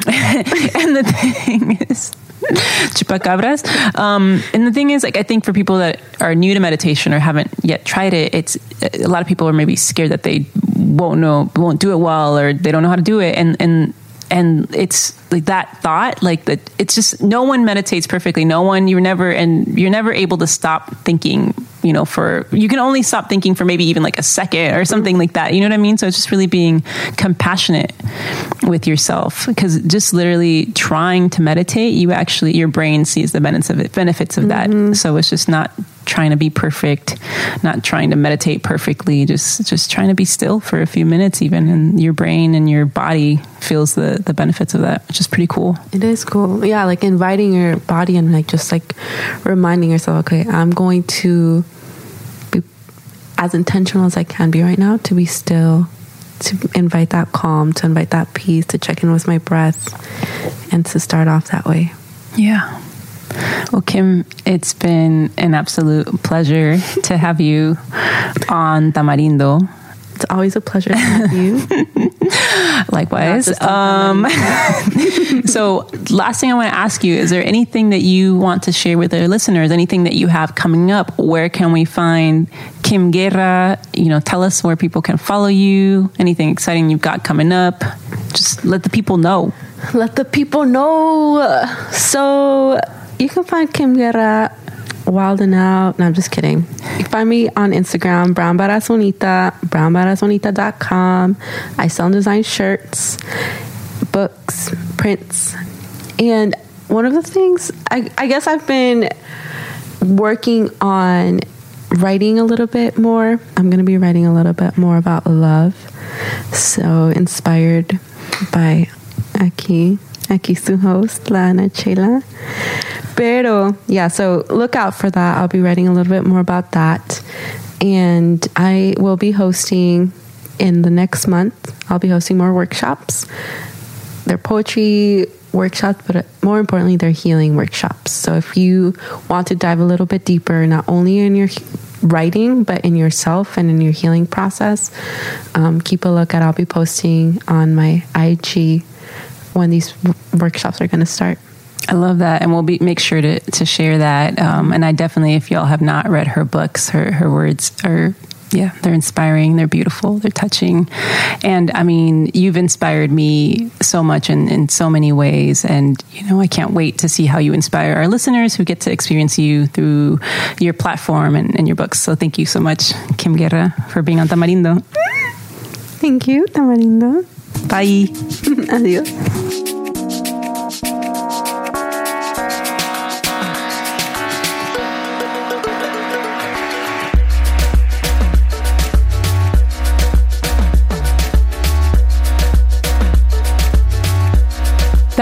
*laughs* And the thing is *laughs* chupacabras um, and the thing is like i think for people that are new to meditation or haven't yet tried it it's a lot of people are maybe scared that they won't know won't do it well or they don't know how to do it. And and and it's like that thought like that it's just no one meditates perfectly. No one you're never and you're never able to stop thinking you know for you can only stop thinking for maybe even like a second or something like that. You know what i mean? So it's just really being compassionate with yourself. Because just literally trying to meditate you actually your brain sees the benefits of it benefits of that. Mm-hmm. So it's just not trying to be perfect not trying to meditate perfectly just just trying to be still for a few minutes even and your brain and your body feels the the benefits of that which is pretty cool It is cool. Yeah, like inviting your body and like just like reminding yourself, okay, I'm going to be as intentional as I can be right now to be still, to invite that calm, to invite that peace, to check in with my breath, and to start off that way. Yeah. Well, Kim, it's been an absolute pleasure to have you on Tamarindo. It's always a pleasure to have you. *laughs* *laughs* Likewise. Not just on Um, *laughs* so, last thing I want to ask you is there anything that you want to share with our listeners? Anything that you have coming up? Where can we find Kim Guerra? You know, tell us where people can follow you. Anything exciting you've got coming up? Just let the people know. Let the people know. So you can find Kim Guerra wild and out. No, I'm just kidding. You find me on Instagram, Brown Badass Bonita. I sell and design shirts, books, prints. And one of the things, I, I guess I've been working on writing a little bit more. I'm going to be writing a little bit more about love. So inspired by aquí, aquí su host, La Ana Chela. Pero, yeah, so look out for that. I'll be writing a little bit more about that. And I will be hosting in the next month, I'll be hosting more workshops. They're poetry workshops, but more importantly, they're healing workshops. So if you want to dive a little bit deeper, not only in your writing, but in yourself and in your healing process, um, keep a look at. I'll be posting on my IG when these w- workshops are going to start. I love that, and we'll be make sure to to share that. Um, and I definitely, if y'all have not read her books, her her words are. Yeah, they're inspiring. They're beautiful. They're touching. And I mean, you've inspired me so much in, in so many ways. And, you know, I can't wait to see how you inspire our listeners who get to experience you through your platform and, and your books. So thank you so much, Kim Guerra, for being on Tamarindo. Thank you, Tamarindo. Bye. *laughs* Adiós.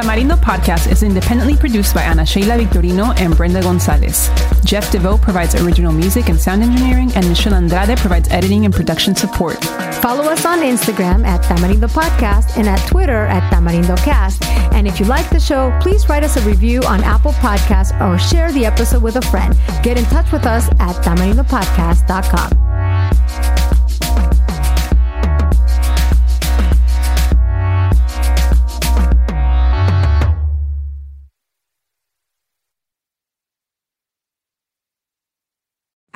Tamarindo Podcast is independently produced by Ana Sheila Victorino and Brenda Gonzalez. Jeff DeVoe provides original music and sound engineering, and Michelle Andrade provides editing and production support. Follow us on Instagram at Tamarindo Podcast and at Twitter at Tamarindo Cast. And if you like the show, please write us a review on Apple Podcasts or share the episode with a friend. Get in touch with us at tamarindopodcast.com.